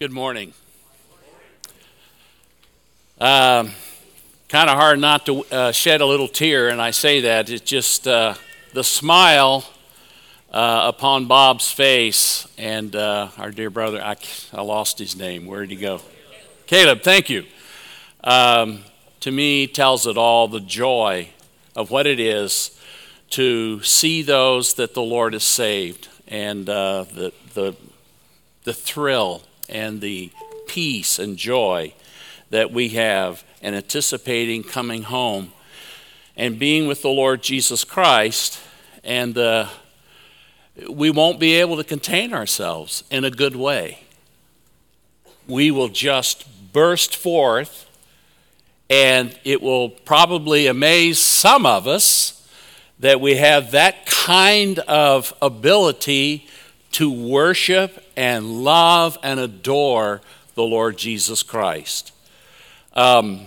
Good morning. Um, kind of hard not to uh, shed a little tear, and I say that. It's just uh, the smile uh, upon Bob's face, and uh, our dear brother, I, I, lost his name. Where did he go? Caleb, thank you. Um, to me, tells it all the joy of what it is to see those that the Lord has saved, and uh, the, the, the thrill and the peace and joy that we have and anticipating coming home and being with the Lord Jesus Christ and uh, we won't be able to contain ourselves in a good way. We will just burst forth, and it will probably amaze some of us that we have that kind of ability to worship and love and adore the Lord Jesus Christ. Um,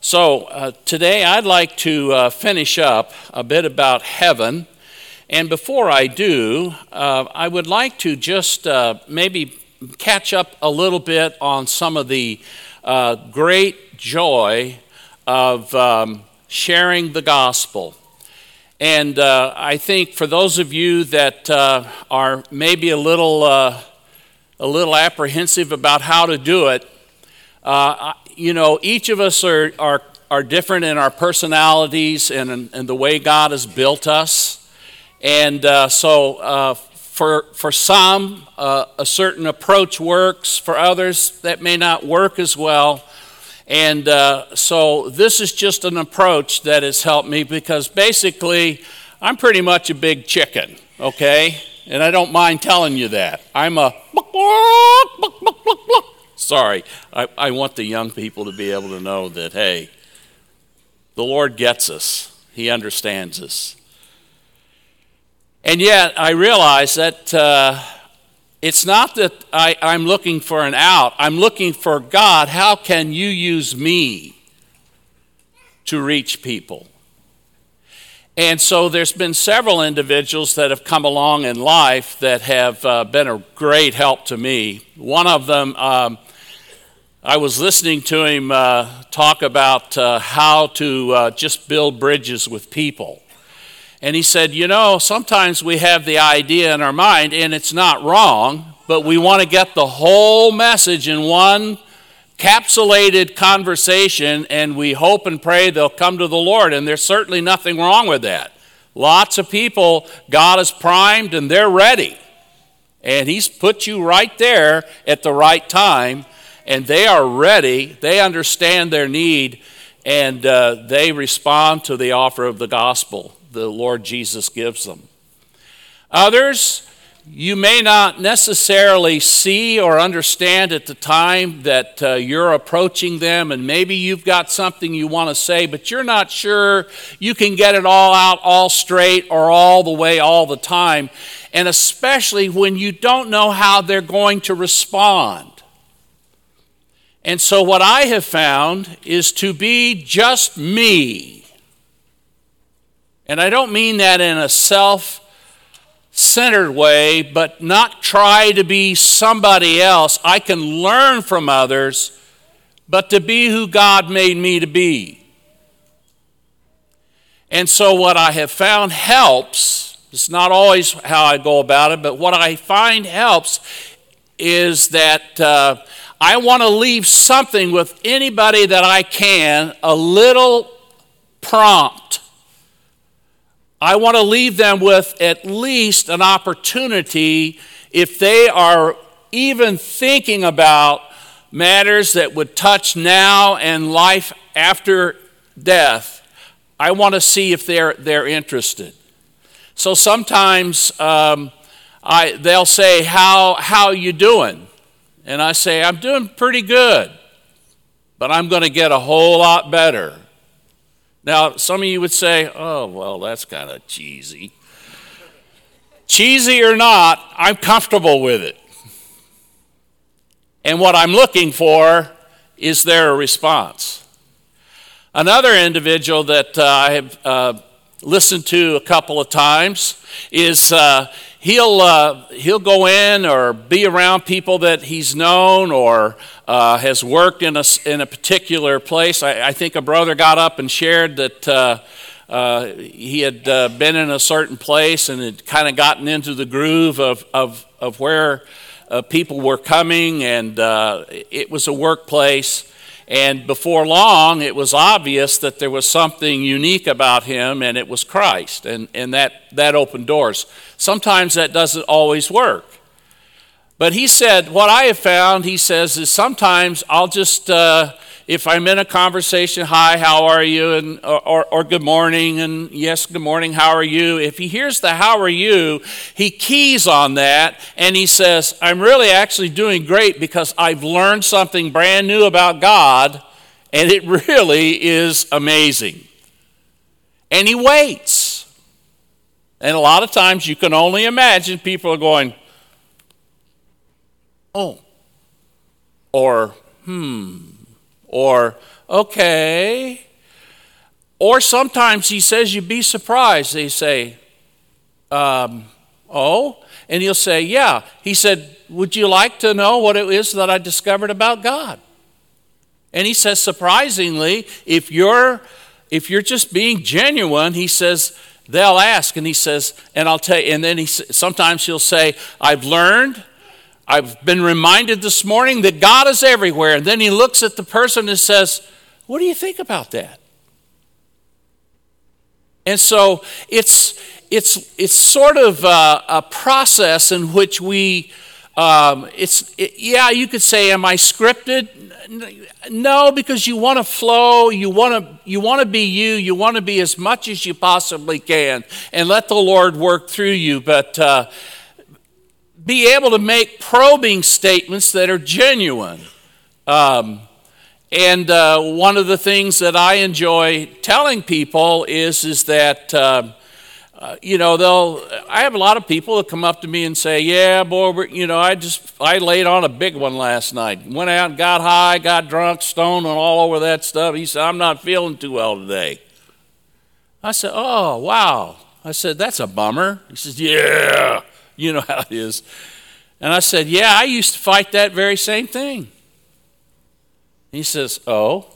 so, uh, today I'd like to uh, finish up a bit about heaven. And before I do, uh, I would like to just uh, maybe catch up a little bit on some of the uh, great joy of um, sharing the gospel. And uh, I think for those of you that uh, are maybe a little, uh, a little apprehensive about how to do it, uh, you know, each of us are, are, are different in our personalities and, and the way God has built us. And uh, so uh, for, for some, a certain approach works. For others, that may not work as well. And uh, so this is just an approach that has helped me because basically I'm pretty much a big chicken, okay? And I don't mind telling you that. I'm a. Sorry, I, I want the young people to be able to know that, hey, the Lord gets us, He understands us. And yet, I realize that. Uh, it's not that I, I'm looking for an out, I'm looking for God. How can you use me to reach people? And so there's been several individuals that have come along in life that have uh, been a great help to me. One of them, um, I was listening to him uh, talk about uh, how to uh, just build bridges with people. And he said, You know, sometimes we have the idea in our mind, and it's not wrong, but we want to get the whole message in one capsulated conversation, and we hope and pray they'll come to the Lord. And there's certainly nothing wrong with that. Lots of people, God has primed, and they're ready. And He's put you right there at the right time, and they are ready. They understand their need, and uh, they respond to the offer of the gospel the Lord Jesus gives them. Others, you may not necessarily see or understand at the time that uh, you're approaching them, and maybe you've got something you want to say, but you're not sure you can get it all out all straight or all the way all the time, and especially when you don't know how they're going to respond. And so, what I have found is to be just me and I don't mean that in a self centered way, but not try to be somebody else. I can learn from others, but to be who God made me to be. And so, what I have found helps, it's not always how I go about it, but what I find helps is that uh, I want to leave something with anybody that I can, a little prompt I want to leave them with at least an opportunity if they are even thinking about matters that would touch now and life after death. I want to see if they're, they're interested. So sometimes um, I, they'll say, how, how you doing? And I say, I'm doing pretty good, but I'm going to get a whole lot better. Now, some of you would say, oh, well, that's kind of cheesy. Cheesy or not, I'm comfortable with it. And what I'm looking for is their response. Another individual that uh, I have uh, listened to a couple of times is uh, he'll, uh, he'll go in or be around people that he's known or uh, has worked in a, in a particular place. I, I, think a brother got up and shared that uh, uh he had uh, been in a certain place and had kind of gotten into the groove of, of, of where people were coming, and it was a workplace. And before long, it was obvious that there was something unique about him, and it was Christ. And, and that, that opened doors. Sometimes that doesn't always work. But he said, What I have found, he says, is sometimes I'll just, uh, if I'm in a conversation, hi, how are you? And, or, or, good morning, and yes, good morning, how are you? If he hears the how are you, he keys on that and he says, I'm really actually doing great because I've learned something brand new about God and it really is amazing. And he waits. And a lot of times you can only imagine people are going, oh, or hmm or okay. Or sometimes he says, You'd be surprised. They say, um, Oh, and he'll say, Yeah. He said, Would you like to know what it is that I discovered about God? And he says, surprisingly, if you're if you're just being genuine, he says, they'll ask, and he says, and I'll tell you, and then he sometimes he'll say, I've learned I've been reminded this morning that God is everywhere. And then he looks at the person and says, What do you think about that? And so it's, it's, it's sort of a, a process in which we, um, it's, it, yeah, you could say, Am I scripted? No, because you want to flow, you want to, you want to be you, you want to be as much as you possibly can, and let the Lord work through you. But uh, be able to make probing statements that are genuine. Um, and uh, one of the things that I enjoy telling people is, is that, uh, uh, you know, they'll, I have a lot of people that come up to me and say, yeah, boy, you know, I just, I laid on a big one last night. Went out and got high, got drunk, stoned, and all over that stuff. He said, I'm not feeling too well today. I said, oh, wow. I said, that's a bummer. He says, yeah. You know how it is. And I said, Yeah, I used to fight that very same thing. He says, Oh,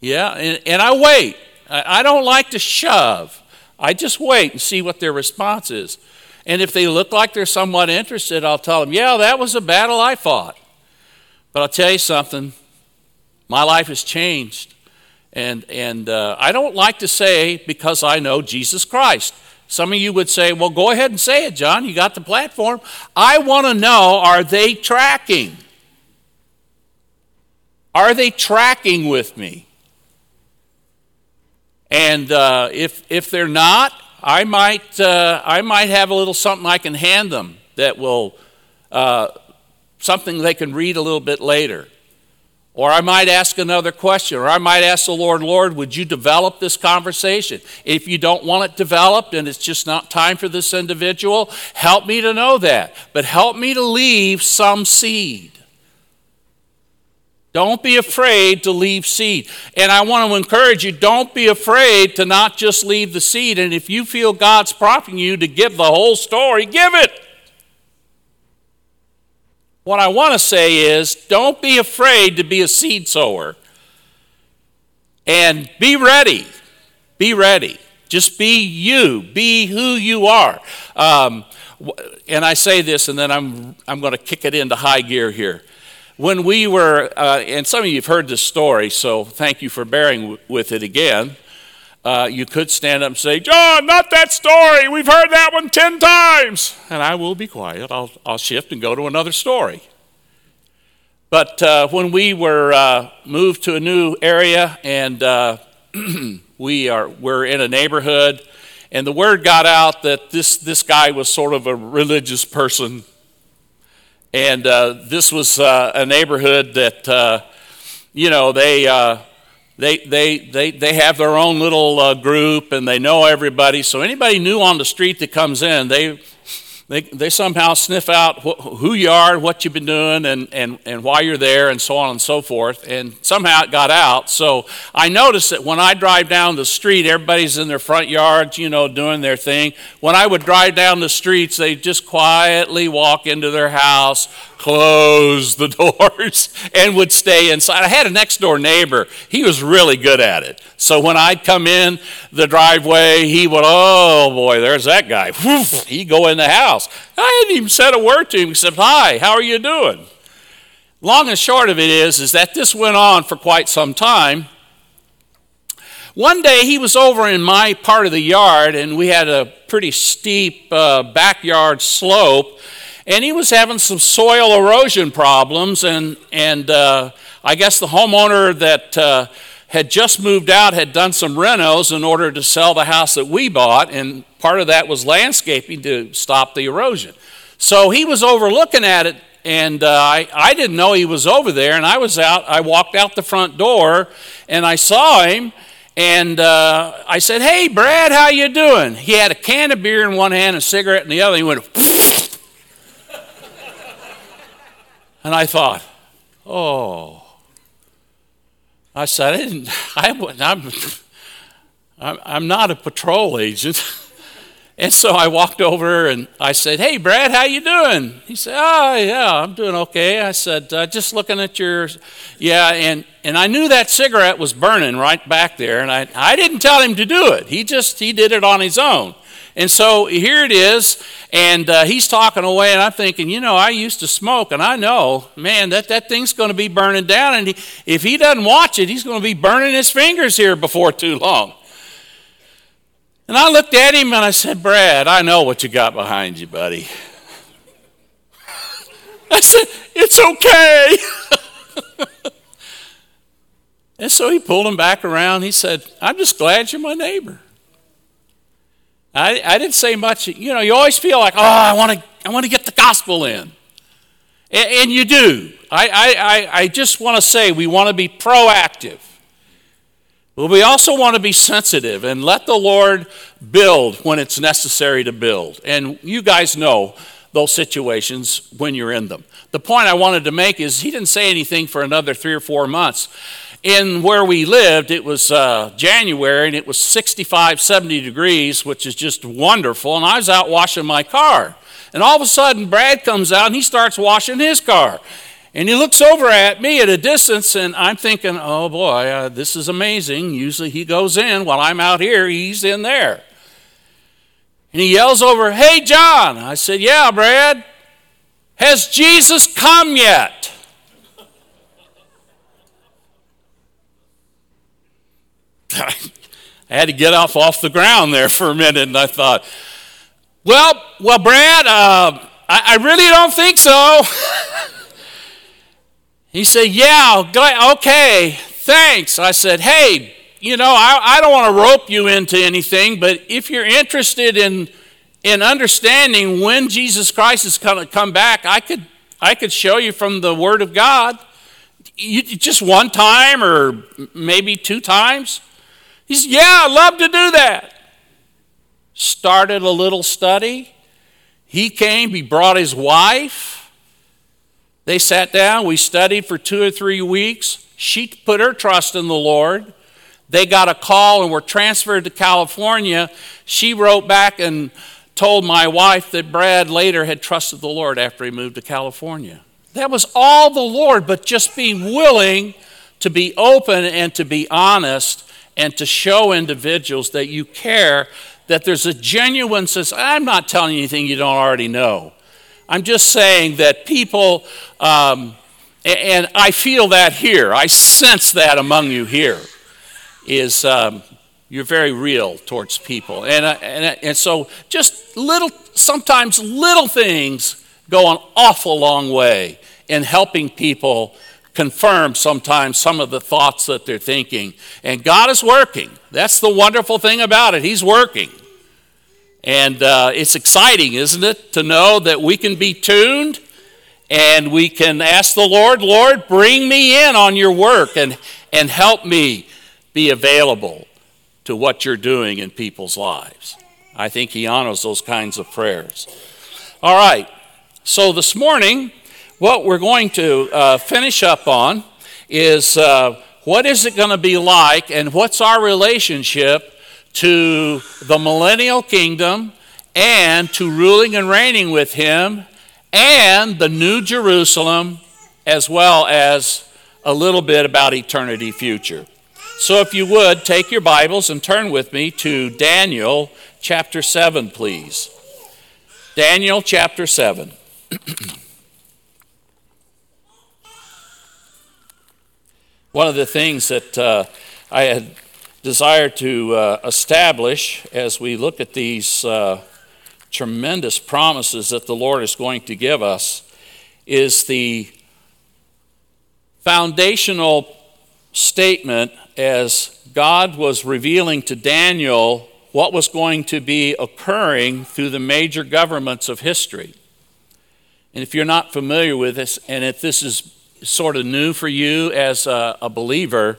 yeah. And, and I wait. I, I don't like to shove. I just wait and see what their response is. And if they look like they're somewhat interested, I'll tell them, Yeah, that was a battle I fought. But I'll tell you something my life has changed. And, and uh, I don't like to say because I know Jesus Christ. Some of you would say, well, go ahead and say it, John. You got the platform. I want to know are they tracking? Are they tracking with me? And uh, if, if they're not, I might, uh, I might have a little something I can hand them that will, uh, something they can read a little bit later. Or I might ask another question, or I might ask the Lord, Lord, would you develop this conversation? If you don't want it developed and it's just not time for this individual, help me to know that. But help me to leave some seed. Don't be afraid to leave seed. And I want to encourage you don't be afraid to not just leave the seed. And if you feel God's prompting you to give the whole story, give it. What I want to say is don't be afraid to be a seed sower. And be ready. Be ready. Just be you. Be who you are. Um, and I say this, and then I'm, I'm going to kick it into high gear here. When we were, uh, and some of you have heard this story, so thank you for bearing w- with it again uh, you could stand up and say, John, not that story. We've heard that one 10 times. And I will be quiet. I'll, I'll shift and go to another story. But uh, when we were uh, moved to a new area and uh, we are, we're in a neighborhood, and the word got out that this, this guy was sort of a religious person. And uh, this was uh, a neighborhood that, you know, they they, they, they, they have their own little uh, group and they know everybody. So anybody new on the street that comes in, they, they, they somehow sniff out wh- who you are, what you've been doing, and, and, and why you're there, and so on and so forth. And somehow it got out. So I noticed that when I drive down the street, everybody's in their front yards, you know, doing their thing. When I would drive down the streets, they just quietly walk into their house, close the doors, and would stay inside. I had a next door neighbor. He was really good at it. So when I'd come in the driveway, he would, oh boy, there's that guy. He'd go in the house. I hadn't even said a word to him except, hi, how are you doing? Long and short of it is, is that this went on for quite some time. One day he was over in my part of the yard, and we had a pretty steep uh, backyard slope and he was having some soil erosion problems. And, and uh, I guess the homeowner that uh, had just moved out had done some renos in order to sell the house that we bought, and part of that was landscaping to stop the erosion. So he was overlooking at it, and uh, I, I didn't know he was over there. And I was out, I walked out the front door, and I saw him. And uh, I said, "Hey, Brad, how you doing?" He had a can of beer in one hand, a cigarette in the other. He went, And I thought, oh. I said, I didn't, I, I'm, I'm not a patrol agent. And so I walked over and I said, "Hey, Brad, how you doing?" He said, "Oh, yeah, I'm doing okay." I said, uh, "Just looking at your, yeah," and and I knew that cigarette was burning right back there, and I I didn't tell him to do it. He just he did it on his own. And so here it is, and uh, he's talking away, and I'm thinking, you know, I used to smoke, and I know, man, that, that thing's going to be burning down, and he, if he doesn't watch it, he's going to be burning his fingers here before too long. And I looked at him and I said, Brad, I know what you got behind you, buddy. I said, It's okay. and so he pulled him back around. He said, I'm just glad you're my neighbor. I, I didn't say much. You know, you always feel like, oh, I want to I want to get the gospel in. And, and you do. I, I, I just want to say we want to be proactive. But we also want to be sensitive and let the Lord build when it's necessary to build. And you guys know those situations when you're in them. The point I wanted to make is he didn't say anything for another three or four months in where we lived, it was uh, January and it was 65, 70 degrees, which is just wonderful. And I was out washing my car. And all of a sudden, Brad comes out and he starts washing his car. And he looks over at me at a distance, and I'm thinking, oh boy, uh, this is amazing. Usually he goes in while I'm out here, he's in there. And he yells over, Hey, John. I said, Yeah, Brad. Has Jesus come yet? I had to get off off the ground there for a minute, and I thought, well, well, Brad, uh, I, I really don't think so. he said, yeah, okay, thanks. I said, hey, you know, I, I don't want to rope you into anything, but if you're interested in in understanding when Jesus Christ is going to come back, I could I could show you from the Word of God. You, just one time or maybe two times. He said, Yeah, I'd love to do that. Started a little study. He came, he brought his wife. They sat down, we studied for two or three weeks. She put her trust in the Lord. They got a call and were transferred to California. She wrote back and told my wife that Brad later had trusted the Lord after he moved to California. That was all the Lord, but just being willing to be open and to be honest and to show individuals that you care, that there's a genuine sense. I'm not telling you anything you don't already know. I'm just saying that people, um, and I feel that here, I sense that among you here, is um, you're very real towards people. And, and, and so just little, sometimes little things go an awful long way in helping people confirm sometimes some of the thoughts that they're thinking. And God is working. That's the wonderful thing about it. He's working. And uh, it's exciting, isn't it, to know that we can be tuned and we can ask the Lord, Lord, bring me in on your work and, and help me be available to what you're doing in people's lives. I think He honors those kinds of prayers. All right. So this morning, what we're going to uh, finish up on is uh, what is it going to be like and what's our relationship to the millennial kingdom and to ruling and reigning with him and the new Jerusalem as well as a little bit about eternity future. So if you would take your Bibles and turn with me to Daniel chapter 7 please. Daniel chapter 7. One of the things that uh, I had desired to uh, establish as we look at these uh, tremendous promises that the Lord is going to give us is the foundational statement as God was revealing to Daniel what was going to be occurring through the major governments of history. And if you're not familiar with this, and if this is sort of new for you as a, a believer,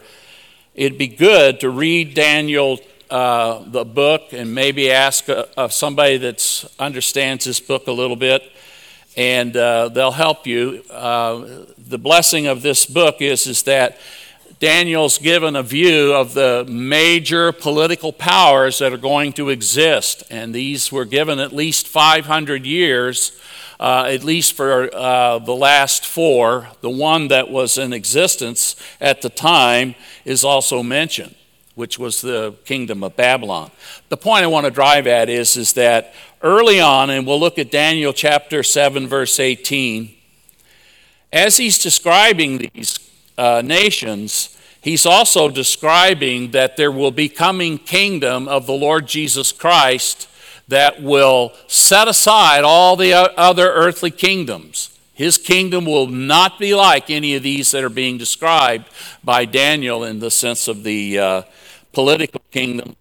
it'd be good to read Daniel, uh, the book, and maybe ask a, a somebody that understands this book a little bit, and uh, they'll help you. Uh, the blessing of this book is, is that Daniel's given a view of the major political powers that are going to exist, and these were given at least 500 years, uh, at least for uh, the last four. The one that was in existence at the time is also mentioned, which was the kingdom of Babylon. The point I want to drive at is, is that early on, and we'll look at Daniel chapter 7, verse 18, as he's describing these uh, nations, he's also describing that there will be coming kingdom of the Lord Jesus Christ that will set aside all the other earthly kingdoms. His kingdom will not be like any of these that are being described by Daniel in the sense of the uh, political kingdom.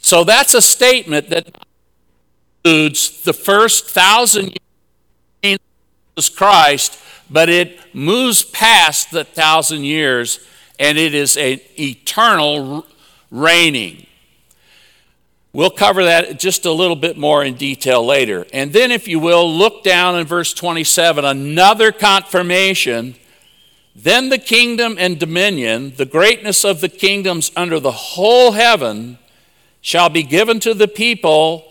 So that's a statement that includes the first thousand years of Jesus Christ, but it moves past the thousand years and it is an eternal reigning. We'll cover that just a little bit more in detail later. And then, if you will, look down in verse 27, another confirmation. Then the kingdom and dominion, the greatness of the kingdoms under the whole heaven, shall be given to the people,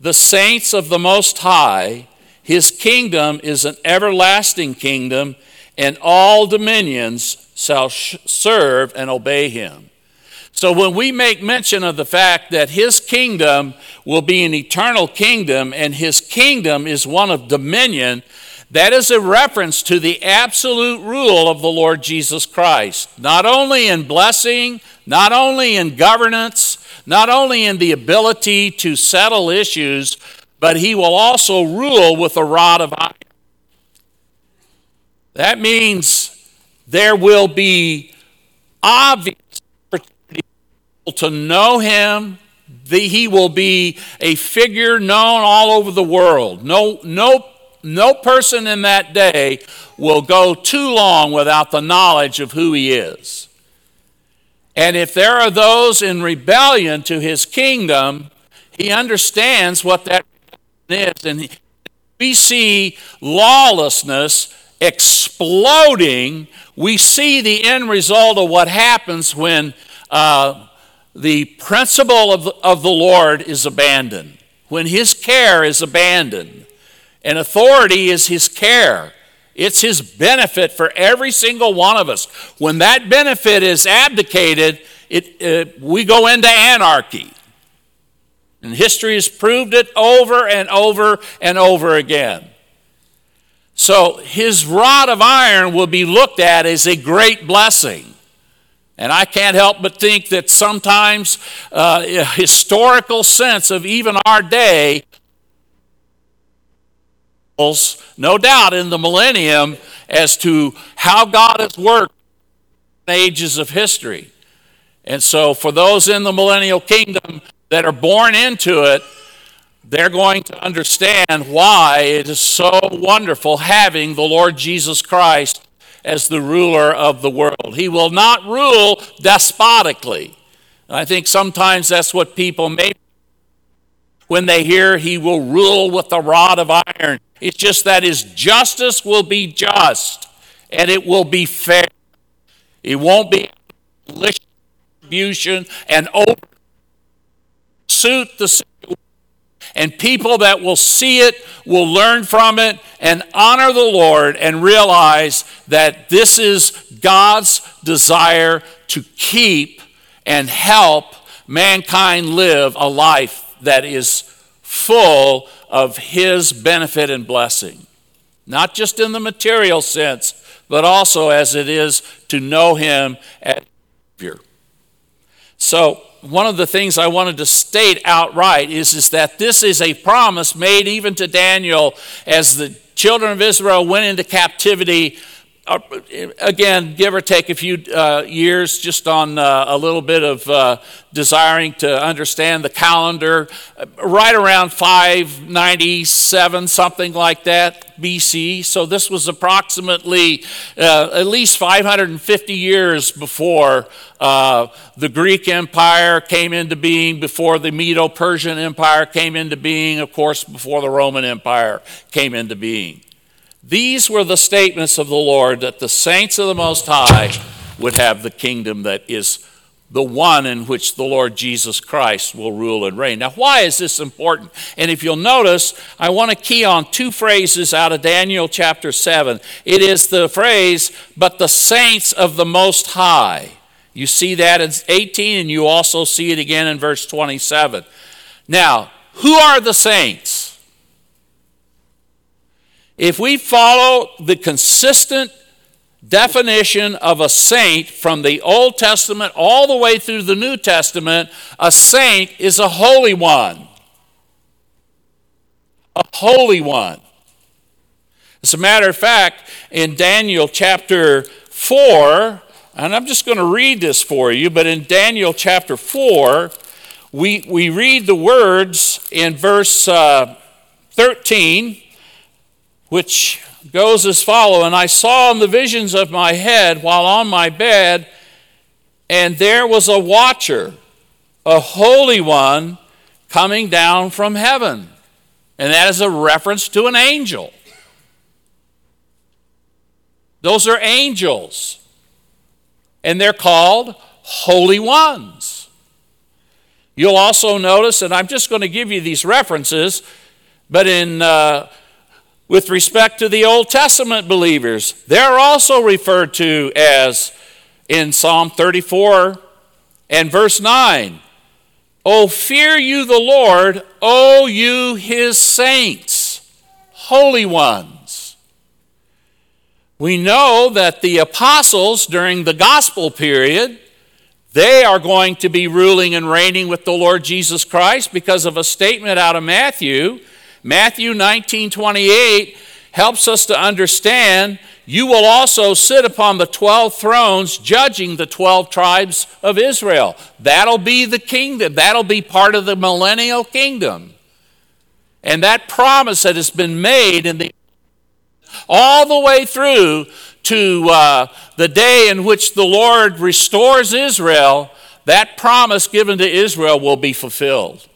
the saints of the Most High. His kingdom is an everlasting kingdom, and all dominions shall serve and obey him. So when we make mention of the fact that his kingdom will be an eternal kingdom and his kingdom is one of dominion, that is a reference to the absolute rule of the Lord Jesus Christ, not only in blessing, not only in governance, not only in the ability to settle issues, but he will also rule with a rod of iron. That means there will be obvious to know him. he will be a figure known all over the world. No, no, no person in that day will go too long without the knowledge of who he is. And if there are those in rebellion to his kingdom, he understands what that is. And we see lawlessness exploding. We see the end result of what happens when uh, the principle of, of the Lord is abandoned, when his care is abandoned. And authority is his care. It's his benefit for every single one of us. When that benefit is abdicated, it, uh, we go into anarchy. And history has proved it over and over and over again. So his rod of iron will be looked at as a great blessing. And I can't help but think that sometimes uh, a historical sense of even our day no doubt in the millennium as to how God has worked in ages of history. And so, for those in the millennial kingdom that are born into it, they're going to understand why it is so wonderful having the Lord Jesus Christ as the ruler of the world. He will not rule despotically. I think sometimes that's what people may when they hear he will rule with a rod of iron. It's just that his justice will be just and it will be fair. It won't be distribution and over suit the. And people that will see it will learn from it and honor the Lord and realize that this is God's desire to keep and help mankind live a life that is full of His benefit and blessing. Not just in the material sense, but also as it is to know Him as Savior. So, one of the things I wanted to state outright is, is that this is a promise made even to Daniel as the children of Israel went into captivity again, give or take a few uh, years, just on uh, a little bit of uh, desiring to understand the calendar, uh, right around 597, something like that, BC. So this was approximately uh, at least 550 years before the Greek Empire came into being, before the Medo Persian Empire came into being, of course, before the Roman Empire came into being. These were the statements of the Lord that the saints of the Most High would have the kingdom that is the one in which the Lord Jesus Christ will rule and reign. Now, why is this important? And if you'll notice, I want to key on two phrases out of Daniel chapter 7. It is the phrase, but the saints of the Most High. You see that in 18, and you also see it again in verse 27. Now, who are the saints? If we follow the consistent definition of a saint from the Old Testament all the way through the New Testament, a saint is a holy one. A holy one. As a matter of fact, in Daniel chapter 4, and I'm just going to read this for you, but in Daniel chapter 4, we, we read the words in verse uh, 13 which goes as follow and i saw in the visions of my head while on my bed and there was a watcher a holy one coming down from heaven. And that is a reference to an angel. Those are angels. And they're called holy ones. You'll also notice and i'm just going to give you these references but in uh, with respect to the Old Testament believers, they're also referred to as in Psalm 34 and verse 9. Oh, fear you the Lord, O you his saints, holy ones. We know that the apostles during the gospel period, they are going to be ruling and reigning with the Lord Jesus Christ because of a statement out of Matthew Matthew 19 28 helps us to understand you will also sit upon the 12 thrones judging the 12 tribes of Israel. That'll be the kingdom, that'll be part of the millennial kingdom. And that promise that has been made in the all the way through to uh, the day in which the Lord restores Israel, that promise given to Israel will be fulfilled.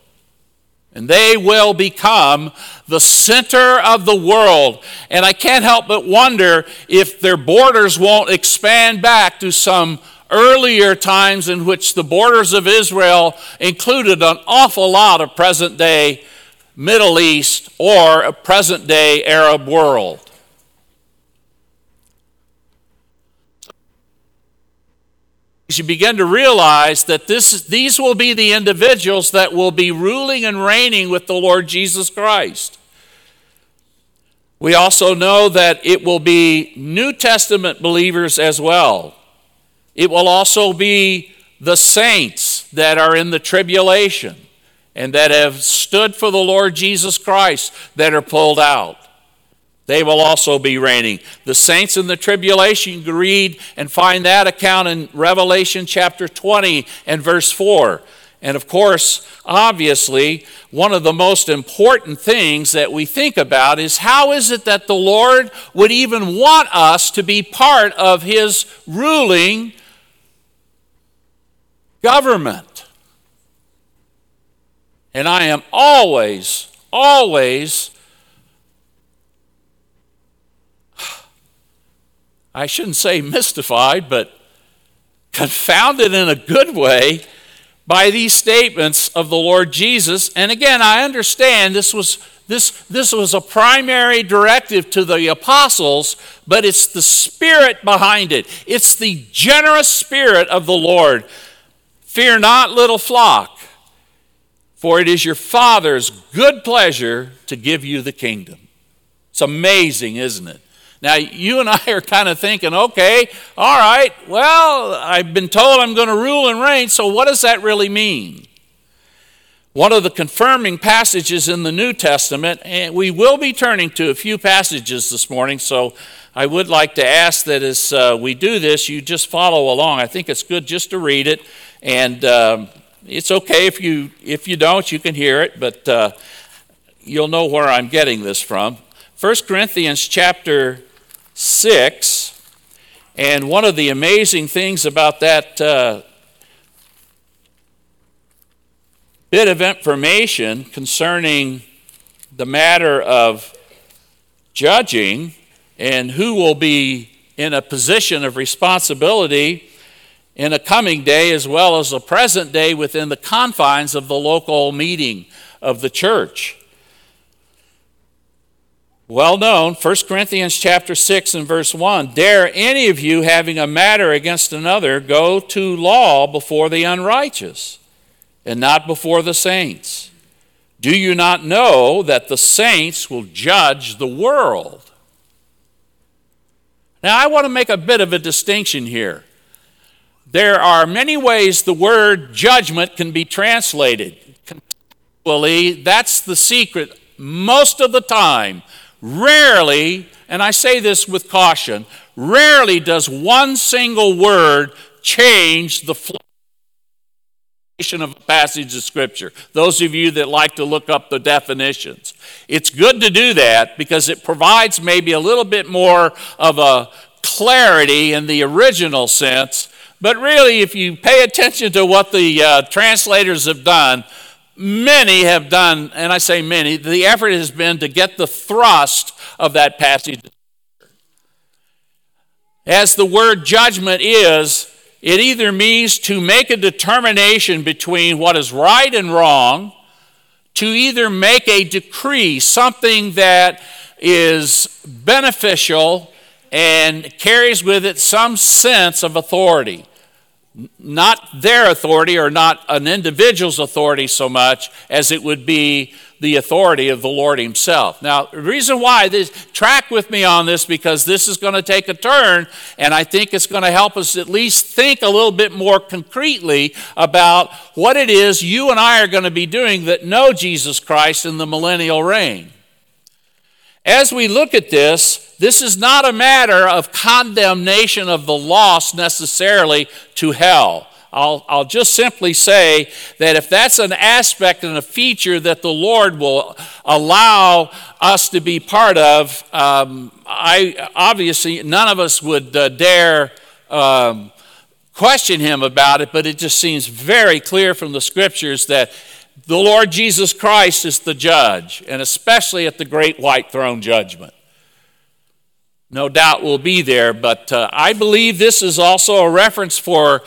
And they will become the center of the world. And I can't help but wonder if their borders won't expand back to some earlier times in which the borders of Israel included an awful lot of present day Middle East or a present day Arab world. You begin to realize that this, these will be the individuals that will be ruling and reigning with the Lord Jesus Christ. We also know that it will be New Testament believers as well. It will also be the saints that are in the tribulation and that have stood for the Lord Jesus Christ that are pulled out they will also be reigning. The saints in the tribulation, you can read and find that account in Revelation chapter 20 and verse 4. And of course, obviously, one of the most important things that we think about is how is it that the Lord would even want us to be part of His ruling government? And I am always, always, I shouldn't say mystified, but confounded in a good way by these statements of the Lord Jesus. And again, I understand this was this, this was a primary directive to the apostles, but it's the spirit behind it. It's the generous spirit of the Lord. Fear not, little flock, for it is your Father's good pleasure to give you the kingdom. It's amazing, isn't it? Now, you and I are kind of thinking, okay, all right, well, I've been told I'm going to rule and reign, so what does that really mean? One of the confirming passages in the New Testament, and we will be turning to a few passages this morning, so I would like to ask that as uh, we do this, you just follow along. I think it's good just to read it, and um, it's okay if you if you don't, you can hear it, but uh, you'll know where I'm getting this from. 1 Corinthians chapter 6. And one of the amazing things about that uh, bit of information concerning the matter of judging and who will be in a position of responsibility in a coming day as well as a present day within the confines of the local meeting of the church well known 1 corinthians chapter 6 and verse 1 dare any of you having a matter against another go to law before the unrighteous and not before the saints? Do you not know that the saints will judge the world? Now i want to make a bit of a distinction here. There are many ways the word judgment can be translated. That's the secret most of the time Rarely, and I say this with caution, rarely does one single word change the flow of a passage of Scripture. Those of you that like to look up the definitions, it's good to do that because it provides maybe a little bit more of a clarity in the original sense. But really, if you pay attention to what the uh, translators have done, many have done, and I say many, the effort has been to get the thrust of that passage. As the word judgment is, it either means to make a determination between what is right and wrong, to either make a decree, something that is beneficial and carries with it some sense of authority not their authority or not an individual's authority so much as it would be the authority of the Lord Himself. Now, the reason why this, track with me on this because this is going to take a turn, and I think it's going to help us at least think a little bit more concretely about what it is you and I are going to be doing that know Jesus Christ in the millennial reign. As we look at this, this is not a matter of condemnation of the lost necessarily to hell. I'll, I'll just simply say that if that's an aspect and a feature that the Lord will allow us to be part of, um, I obviously none of us would uh, dare um, question him about it, but it just seems very clear from the scriptures that the Lord Jesus Christ is the judge, and especially at the great white throne judgment. No doubt we'll be there, but uh, I believe this is also a reference for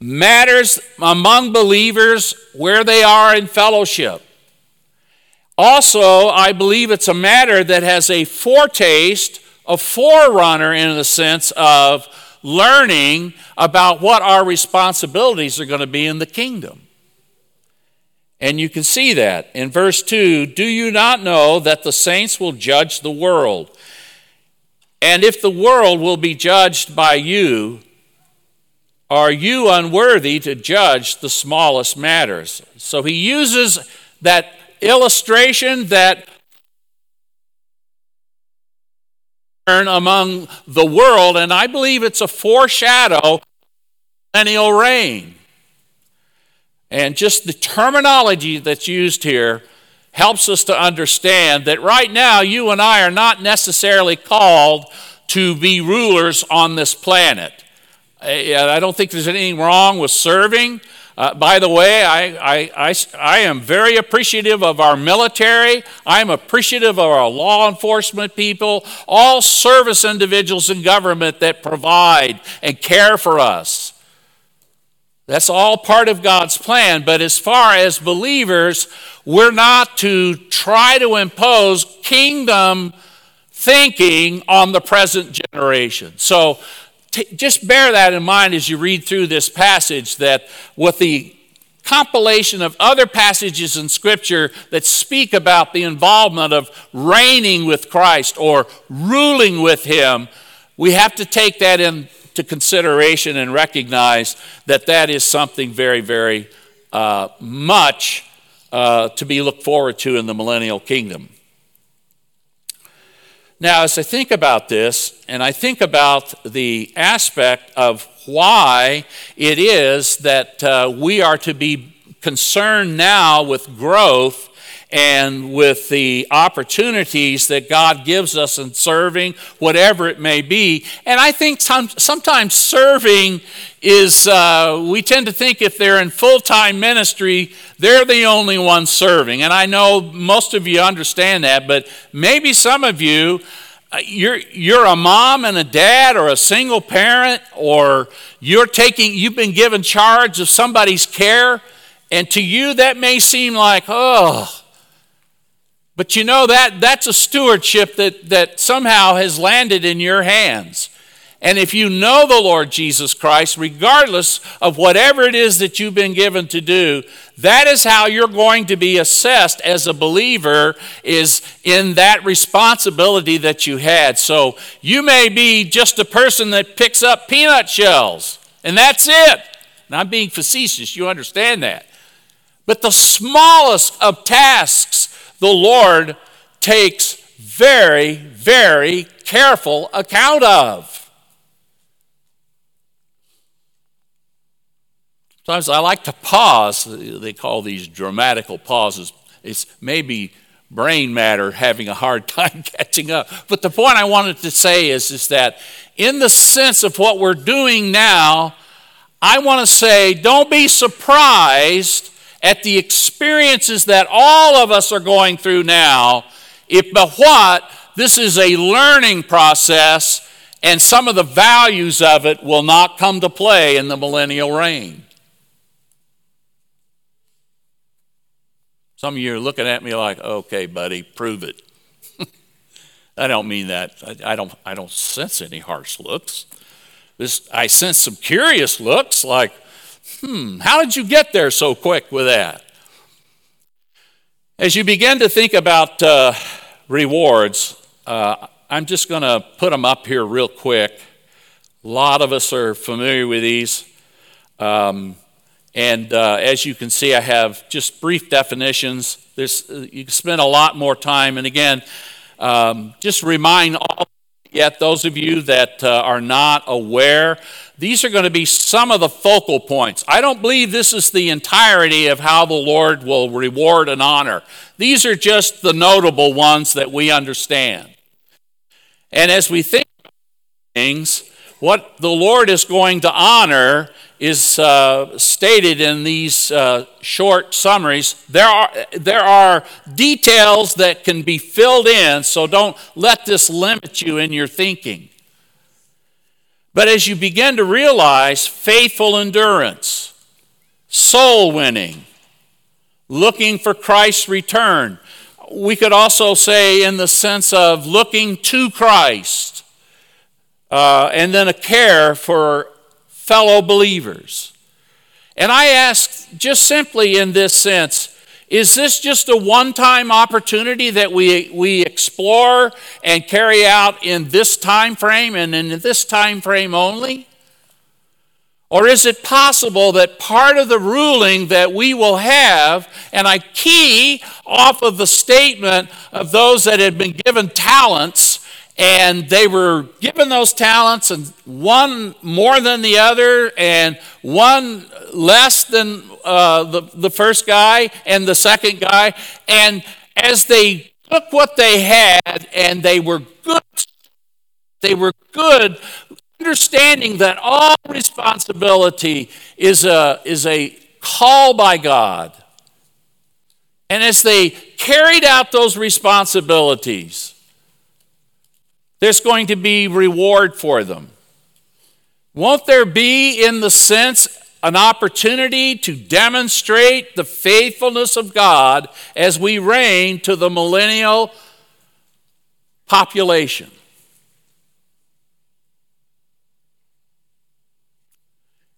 matters among believers where they are in fellowship. Also, I believe it's a matter that has a foretaste, a forerunner in the sense of learning about what our responsibilities are going to be in the kingdom. And you can see that in verse 2 Do you not know that the saints will judge the world? And if the world will be judged by you, are you unworthy to judge the smallest matters? So he uses that illustration that among the world, and I believe it's a foreshadow millennial reign. And just the terminology that's used here helps us to understand that right now you and I are not necessarily called to be rulers on this planet. I don't think there's anything wrong with serving. Uh, by the way, I, I, I, I, am very appreciative of our military. I'm appreciative of our law enforcement people, all service individuals in government that provide and care for us. That's all part of God's plan. But as far as believers, we're not to try to impose kingdom thinking on the present generation. So t- just bear that in mind as you read through this passage that with the compilation of other passages in Scripture that speak about the involvement of reigning with Christ or ruling with Him, we have to take that into consideration and recognize that that is something very, very uh, much uh, to be looked forward to in the millennial kingdom. Now, as I think about this, and I think about the aspect of why it is that uh, we are to be concerned now with growth and with the opportunities that God gives us in serving, whatever it may be. And I think some, sometimes serving is, uh, we tend to think if they're in full time ministry, they're the only ones serving. And I know most of you understand that, but maybe some of you, uh, you're, you're a mom and a dad or a single parent or you're taking you've been given charge of somebody's care and to you that may seem like oh but you know that that's a stewardship that, that somehow has landed in your hands. And if you know the Lord Jesus Christ, regardless of whatever it is that you've been given to do, that is how you're going to be assessed as a believer is in that responsibility that you had. So you may be just a person that picks up peanut shells, and that's it. And I'm being facetious, you understand that. But the smallest of tasks the Lord takes very, very careful account of. Sometimes I like to pause. They call these dramatical pauses. It's maybe brain matter having a hard time catching up. But the point I wanted to say is, is that in the sense of what we're doing now, I want to say don't be surprised at the experiences that all of us are going through now, if but what, this is a learning process, and some of the values of it will not come to play in the millennial reign. Some of you are looking at me like, okay, buddy, prove it. I don't mean that. I, I, don't, I don't sense any harsh looks. This, I sense some curious looks like, hmm, how did you get there so quick with that? As you begin to think about uh, rewards, uh, I'm just going to put them up here real quick. A lot of us are familiar with these. Um, and uh, as you can see, I have just brief definitions. There's, uh, you can spend a lot more time. And again, um, just remind all yet those of you that uh, are not aware these are going to be some of the focal points. I don't believe this is the entirety of how the Lord will reward and honor. These are just the notable ones that we understand. And as we think things, what the Lord is going to honor is uh, stated in these uh, short summaries. There are, there are details that can be filled in, so don't let this limit you in your thinking. But as you begin to realize faithful endurance, soul winning, looking for Christ's return, we could also say, in the sense of looking to Christ, uh, and then a care for fellow believers. And I ask just simply in this sense is this just a one time opportunity that we, we explore and carry out in this time frame and in this time frame only? Or is it possible that part of the ruling that we will have, and I key off of the statement of those that had been given talents and they were given those talents, and one more than the other, and one less than uh, the, the first guy and the second guy. And as they took what they had and they were good, they were good, understanding that all responsibility is a, is a call by God. And as they carried out those responsibilities, there's going to be reward for them. Won't there be, in the sense, an opportunity to demonstrate the faithfulness of God as we reign to the millennial population?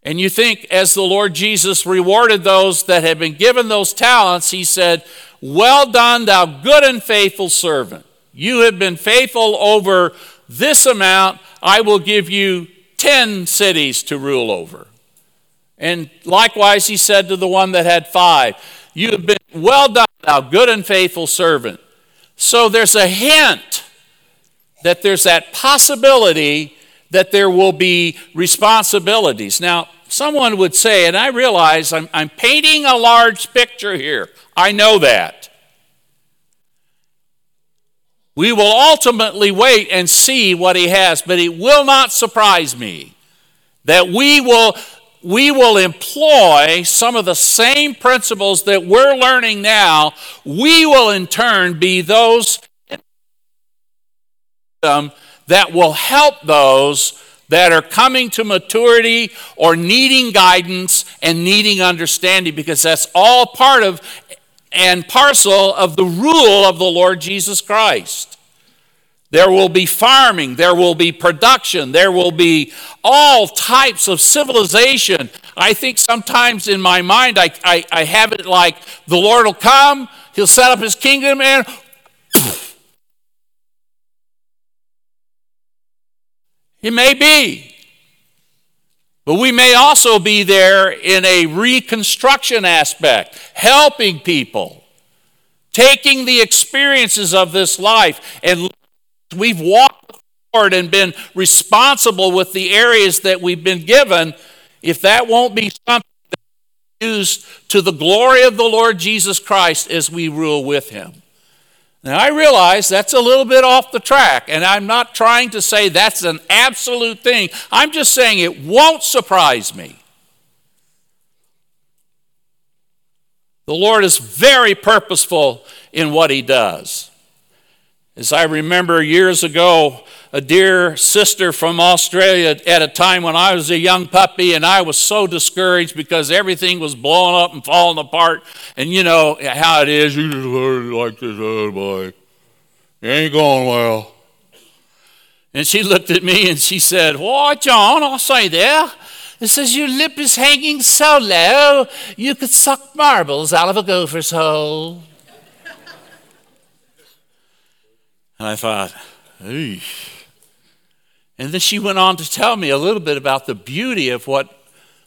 And you think, as the Lord Jesus rewarded those that had been given those talents, he said, Well done, thou good and faithful servant. You have been faithful over this amount. I will give you 10 cities to rule over. And likewise, he said to the one that had five, You have been well done, thou good and faithful servant. So there's a hint that there's that possibility that there will be responsibilities. Now, someone would say, and I realize I'm, I'm painting a large picture here. I know that. We will ultimately wait and see what he has, but it will not surprise me that we will, we will employ some of the same principles that we're learning now. We will in turn be those um, that will help those that are coming to maturity or needing guidance and needing understanding because that's all part of and parcel of the rule of the Lord Jesus Christ. There will be farming, there will be production, there will be all types of civilization. I think sometimes in my mind I, I, I have it like the Lord will come, He'll set up His kingdom, and it may be. But we may also be there in a reconstruction aspect, helping people, taking the experiences of this life. And we've walked Lord and been responsible with the areas that we've been given, if that won't be something used to the glory of the Lord Jesus Christ as we rule with him. Now, I realize that's a little bit off the track, and I'm not trying to say that's an absolute thing. I'm just saying it won't surprise me. The Lord is very purposeful in what He does. As I remember years ago, a dear sister from Australia at a time when I was a young puppy and I was so discouraged because everything was blowing up and falling apart. And you know how it is. You just learn like this, oh boy. It ain't going well. And she looked at me and she said, Why, John, I'll say there. It says, Your lip is hanging so low, you could suck marbles out of a gopher's hole. And I thought, Eesh. And then she went on to tell me a little bit about the beauty of what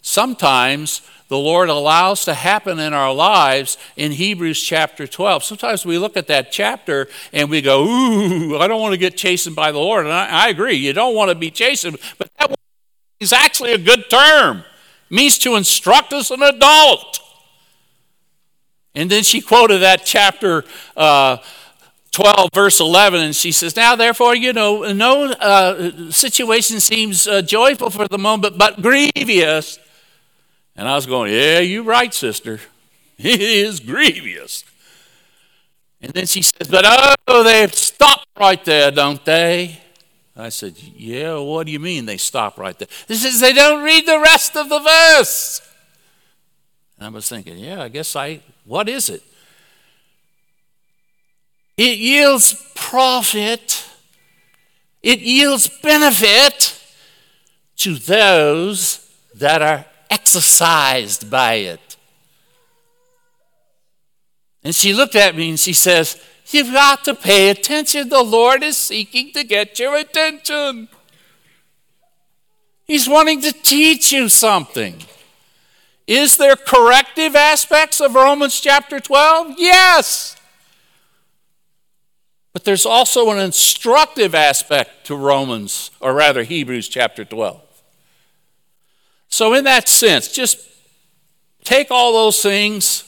sometimes the Lord allows to happen in our lives in Hebrews chapter 12. Sometimes we look at that chapter and we go, Ooh, I don't want to get chastened by the Lord. And I, I agree, you don't want to be chastened, but that is actually a good term. It means to instruct as an adult. And then she quoted that chapter. Uh, 12, verse 11, and she says, Now, therefore, you know, no uh, situation seems uh, joyful for the moment, but grievous. And I was going, Yeah, you're right, sister. It is grievous. And then she says, But oh, they stop right there, don't they? I said, Yeah, what do you mean they stop right there? She says, They don't read the rest of the verse. And I was thinking, Yeah, I guess I, what is it? It yields profit, it yields benefit to those that are exercised by it. And she looked at me and she says, You've got to pay attention. The Lord is seeking to get your attention. He's wanting to teach you something. Is there corrective aspects of Romans chapter 12? Yes. But there's also an instructive aspect to Romans, or rather Hebrews chapter 12. So, in that sense, just take all those things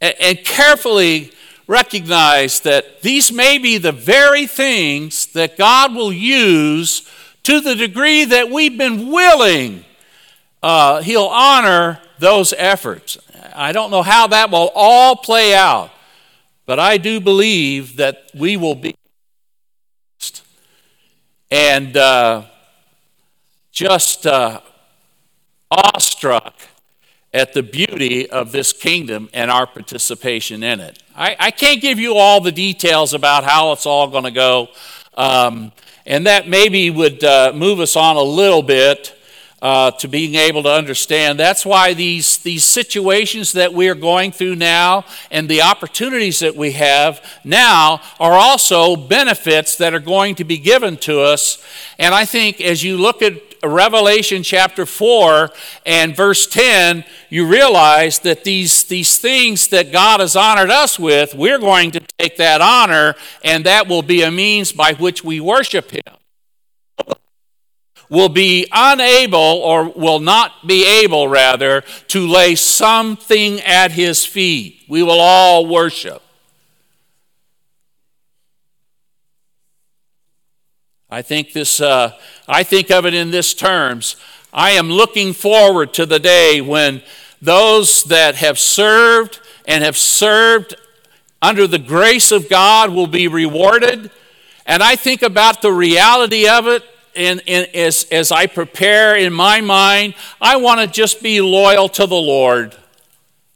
and, and carefully recognize that these may be the very things that God will use to the degree that we've been willing. Uh, he'll honor those efforts. I don't know how that will all play out, but I do believe that we will be and uh, just uh, awestruck at the beauty of this kingdom and our participation in it. I, I can't give you all the details about how it's all going to go, um, and that maybe would uh, move us on a little bit. Uh, to being able to understand. That's why these, these situations that we are going through now and the opportunities that we have now are also benefits that are going to be given to us. And I think as you look at Revelation chapter 4 and verse 10, you realize that these, these things that God has honored us with, we're going to take that honor, and that will be a means by which we worship Him. Will be unable, or will not be able, rather, to lay something at His feet. We will all worship. I think this. Uh, I think of it in this terms. I am looking forward to the day when those that have served and have served under the grace of God will be rewarded. And I think about the reality of it and, as, as I prepare in my mind, I want to just be loyal to the Lord.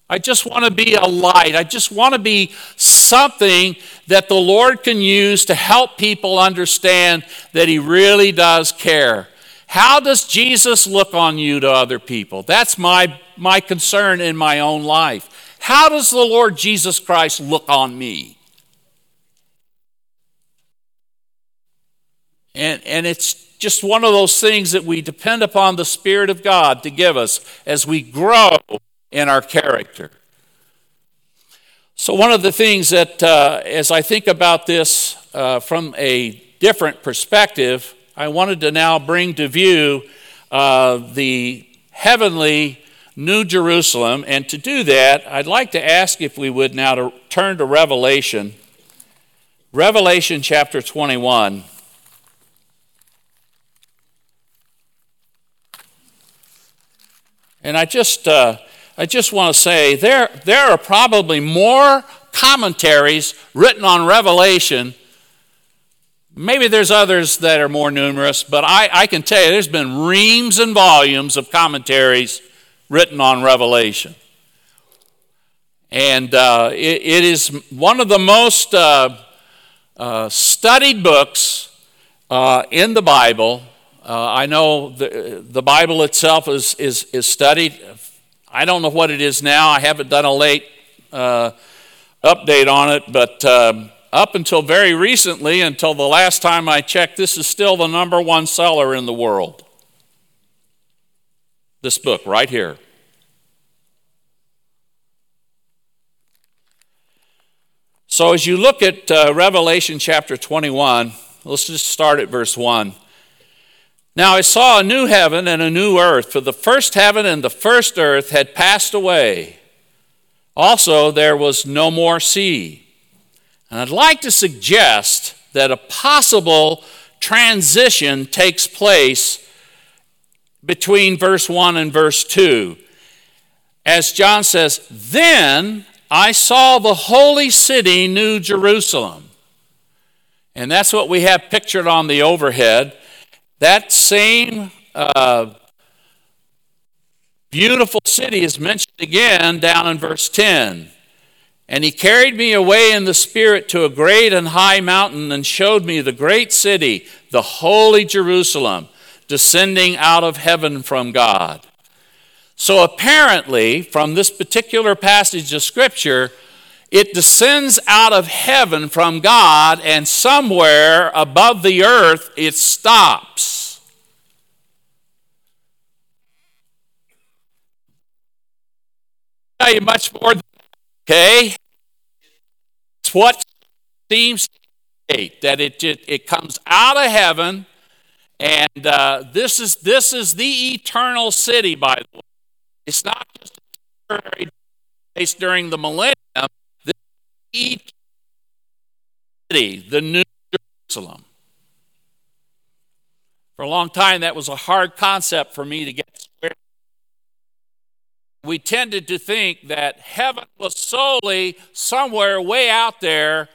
I just want to be a light. I just want to be something that the Lord can use to help people understand that He really does care. How does Jesus look on you to other people? That's my, my concern in my own life. How does the Lord Jesus Christ look on me? And, and it's just one of those things that we depend upon the Spirit of God to give us as we grow in our character. So, one of the things that, uh, as I think about this uh, from a different perspective, I wanted to now bring to view uh, the heavenly New Jerusalem. And to do that, I'd like to ask if we would now to turn to Revelation, Revelation chapter 21. And I just uh, I just want to say there, there are probably more commentaries written on Revelation. Maybe there's others that are more numerous, but I, I can tell you there's been reams and volumes of commentaries written on Revelation. And uh, it, it is one of the most uh, uh, studied books uh, in the Bible. Uh, I know the, the Bible itself is, is, is studied I don't know what it is now. I haven't done a late uh, update on it, but um, up until very recently, until the last time I checked, this is still the number one seller in the world. This book right here. So, as you look at uh, Revelation chapter 21, let's just start at verse 1. Now I saw a new heaven and a new earth, for the first heaven and the first earth had passed away. Also, there was no more sea. And I'd like to suggest that a possible transition takes place between verse 1 and verse 2. As John says, Then I saw the holy city, New Jerusalem. And that's what we have pictured on the overhead. That same uh, beautiful city is mentioned again down in verse 10. And he carried me away in the Spirit to a great and high mountain and showed me the great city, the holy Jerusalem, descending out of heaven from God. So apparently, from this particular passage of Scripture, it descends out of heaven from God, and somewhere above the earth it stops. Tell you much more. Okay, it's what seems that it, it, it comes out of heaven, and uh, this, is, this is the eternal city, by the way. It's not just a temporary place during the millennium, the city, the new Jerusalem. For a long time, that was a hard concept for me to get. We tended to think that heaven was solely somewhere way out there,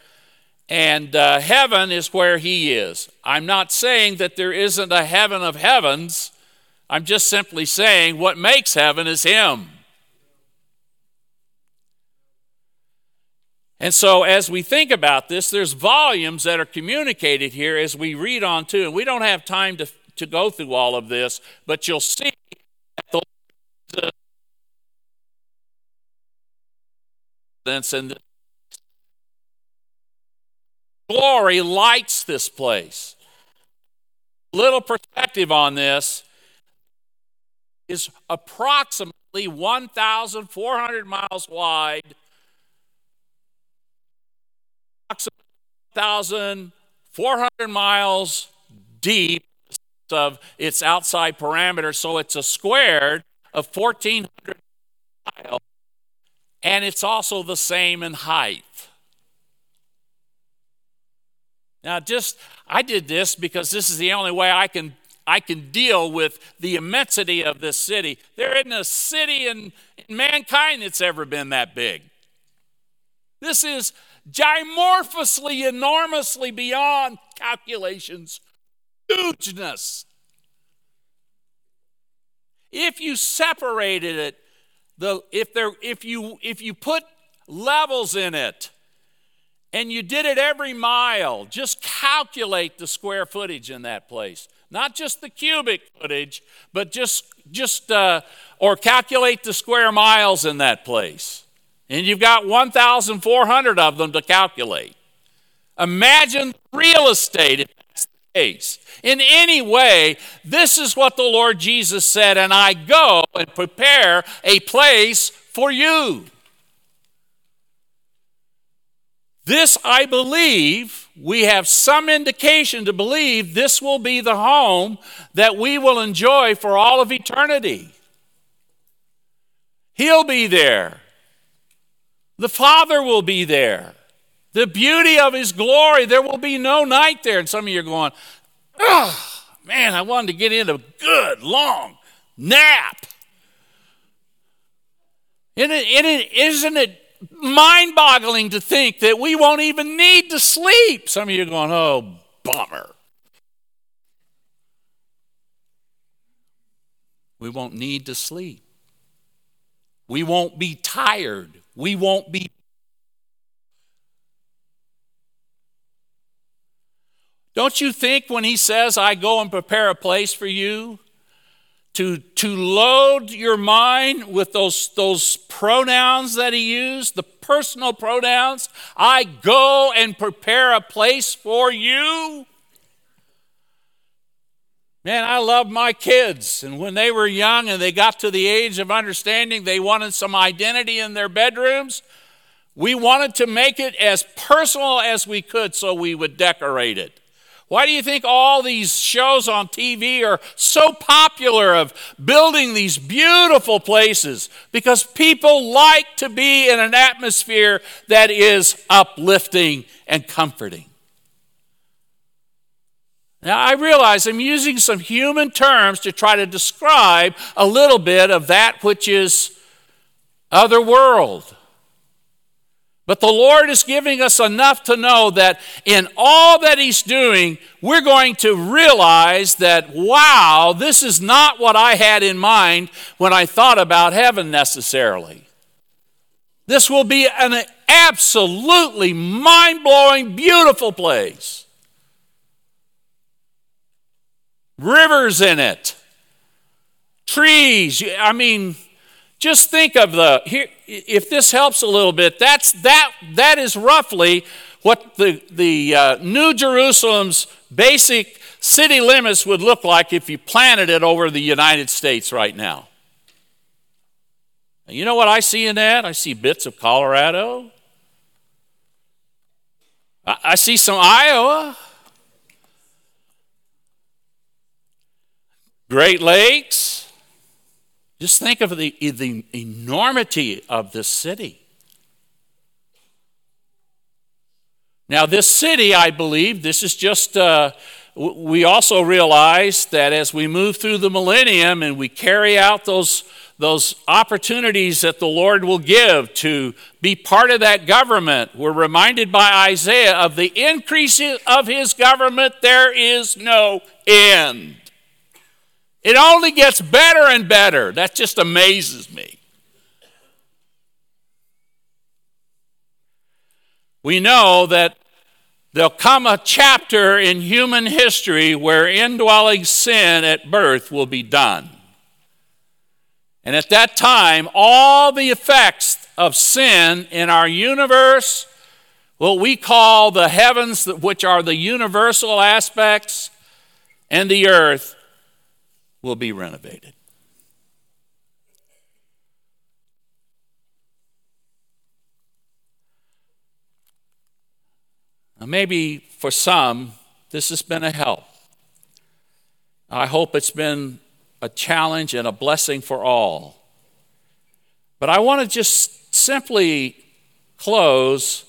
and uh, heaven is where He is. I'm not saying that there isn't a heaven of heavens. I'm just simply saying what makes heaven is Him. And so, as we think about this, there's volumes that are communicated here as we read on too. And we don't have time to, to go through all of this, but you'll see that the, and the glory lights this place. Little perspective on this is approximately 1,400 miles wide 1,400 miles deep of its outside parameter, so it's a squared of 1,400 miles, and it's also the same in height. Now, just I did this because this is the only way I can I can deal with the immensity of this city. There isn't a city in, in mankind that's ever been that big. This is gymorphously, enormously beyond calculations, hugeness. If you separated it, the, if, there, if, you, if you put levels in it and you did it every mile, just calculate the square footage in that place. Not just the cubic footage, but just, just uh, or calculate the square miles in that place. And you've got 1,400 of them to calculate. Imagine real estate if that's the case. In any way, this is what the Lord Jesus said, and I go and prepare a place for you. This, I believe, we have some indication to believe this will be the home that we will enjoy for all of eternity. He'll be there. The Father will be there. The beauty of His glory, there will be no night there. And some of you are going, oh, man, I wanted to get in a good, long nap. Isn't it, isn't it mind boggling to think that we won't even need to sleep? Some of you are going, oh, bummer. We won't need to sleep. We won't be tired. We won't be. Don't you think when he says, I go and prepare a place for you, to, to load your mind with those, those pronouns that he used, the personal pronouns, I go and prepare a place for you? Man, I love my kids. And when they were young and they got to the age of understanding, they wanted some identity in their bedrooms. We wanted to make it as personal as we could so we would decorate it. Why do you think all these shows on TV are so popular of building these beautiful places? Because people like to be in an atmosphere that is uplifting and comforting. Now, I realize I'm using some human terms to try to describe a little bit of that which is other world. But the Lord is giving us enough to know that in all that He's doing, we're going to realize that, wow, this is not what I had in mind when I thought about heaven necessarily. This will be an absolutely mind blowing, beautiful place. Rivers in it, trees. I mean, just think of the here if this helps a little bit that's that that is roughly what the the uh, new jerusalem's basic city limits would look like if you planted it over the united states right now. And you know what i see in that? I see bits of colorado. I, I see some Iowa, Great Lakes. Just think of the, the enormity of this city. Now, this city, I believe, this is just, uh, we also realize that as we move through the millennium and we carry out those, those opportunities that the Lord will give to be part of that government, we're reminded by Isaiah of the increase of his government, there is no end. It only gets better and better. That just amazes me. we know that there'll come a chapter in human history where indwelling sin at birth will be done. And at that time, all the effects of sin in our universe, what we call the heavens, which are the universal aspects, and the earth, will be renovated. Now, maybe for some, this has been a help. I hope it's been a challenge and a blessing for all. But I want to just simply close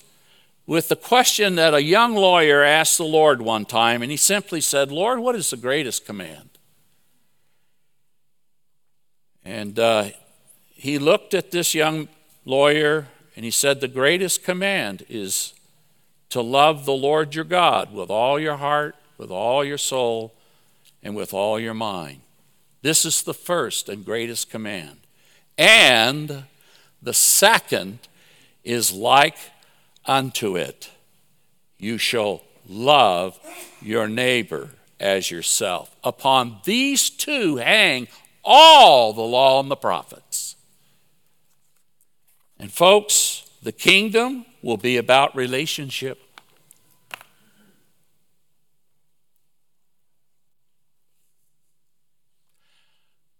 with the question that a young lawyer asked the Lord one time, and he simply said, Lord, what is the greatest command? And uh, he looked at this young lawyer and he said, The greatest command is to love the Lord your God with all your heart, with all your soul, and with all your mind. This is the first and greatest command. And the second is like unto it you shall love your neighbor as yourself. Upon these two hang all the law and the prophets. And, folks, the kingdom will be about relationship.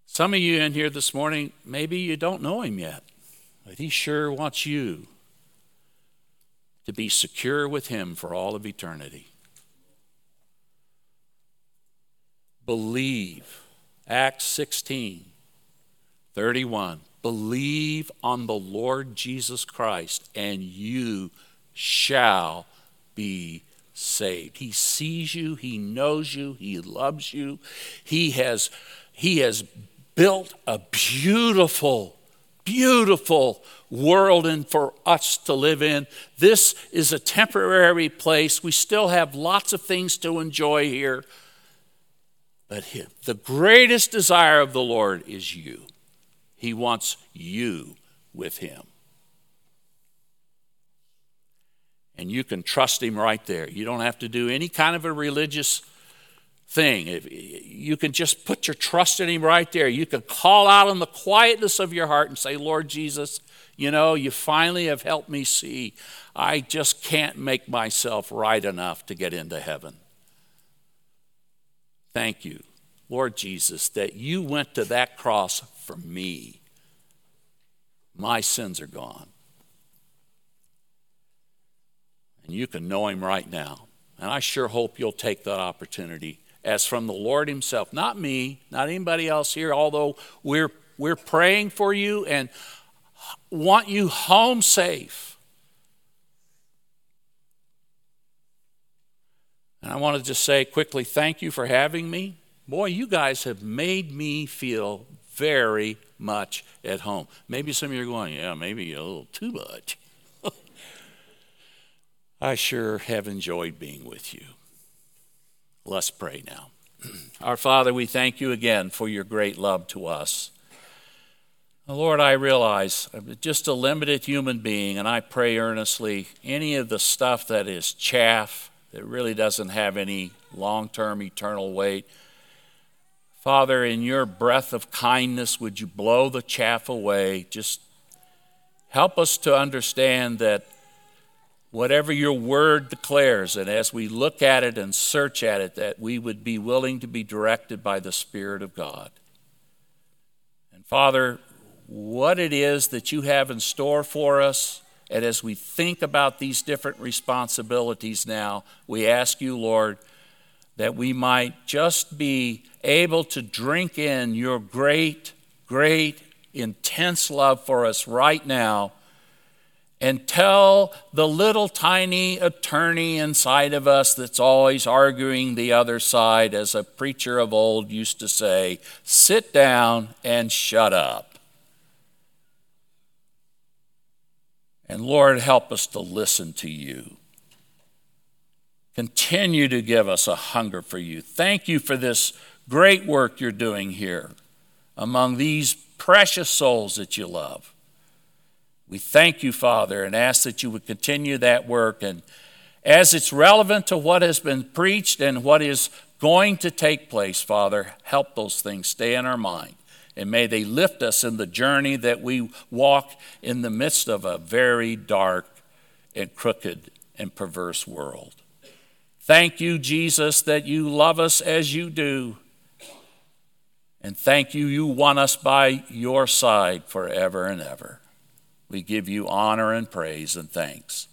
Some of you in here this morning, maybe you don't know him yet, but he sure wants you to be secure with him for all of eternity. Believe. Acts 16, 31. Believe on the Lord Jesus Christ, and you shall be saved. He sees you, He knows you, He loves you. He has, he has built a beautiful, beautiful world and for us to live in. This is a temporary place. We still have lots of things to enjoy here. But the greatest desire of the Lord is you. He wants you with Him. And you can trust Him right there. You don't have to do any kind of a religious thing. You can just put your trust in Him right there. You can call out in the quietness of your heart and say, Lord Jesus, you know, you finally have helped me see I just can't make myself right enough to get into heaven. Thank you, Lord Jesus, that you went to that cross for me. My sins are gone. And you can know him right now. And I sure hope you'll take that opportunity as from the Lord Himself, not me, not anybody else here, although we're, we're praying for you and want you home safe. And I want to just say quickly thank you for having me. Boy, you guys have made me feel very much at home. Maybe some of you are going, yeah, maybe a little too much. I sure have enjoyed being with you. Let's pray now. Our Father, we thank you again for your great love to us. Lord, I realize I'm just a limited human being, and I pray earnestly any of the stuff that is chaff, that really doesn't have any long term eternal weight. Father, in your breath of kindness, would you blow the chaff away? Just help us to understand that whatever your word declares, and as we look at it and search at it, that we would be willing to be directed by the Spirit of God. And Father, what it is that you have in store for us And as we think about these different responsibilities now, we ask you, Lord, that we might just be able to drink in your great, great, intense love for us right now and tell the little tiny attorney inside of us that's always arguing the other side, as a preacher of old used to say, sit down and shut up. And Lord, help us to listen to you. Continue to give us a hunger for you. Thank you for this great work you're doing here among these precious souls that you love. We thank you, Father, and ask that you would continue that work. And as it's relevant to what has been preached and what is going to take place, Father, help those things stay in our mind. And may they lift us in the journey that we walk in the midst of a very dark and crooked and perverse world. Thank you, Jesus, that you love us as you do. And thank you, you want us by your side forever and ever. We give you honor and praise and thanks.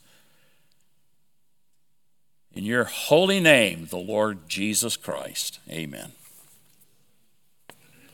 In your holy name, the Lord Jesus Christ. Amen.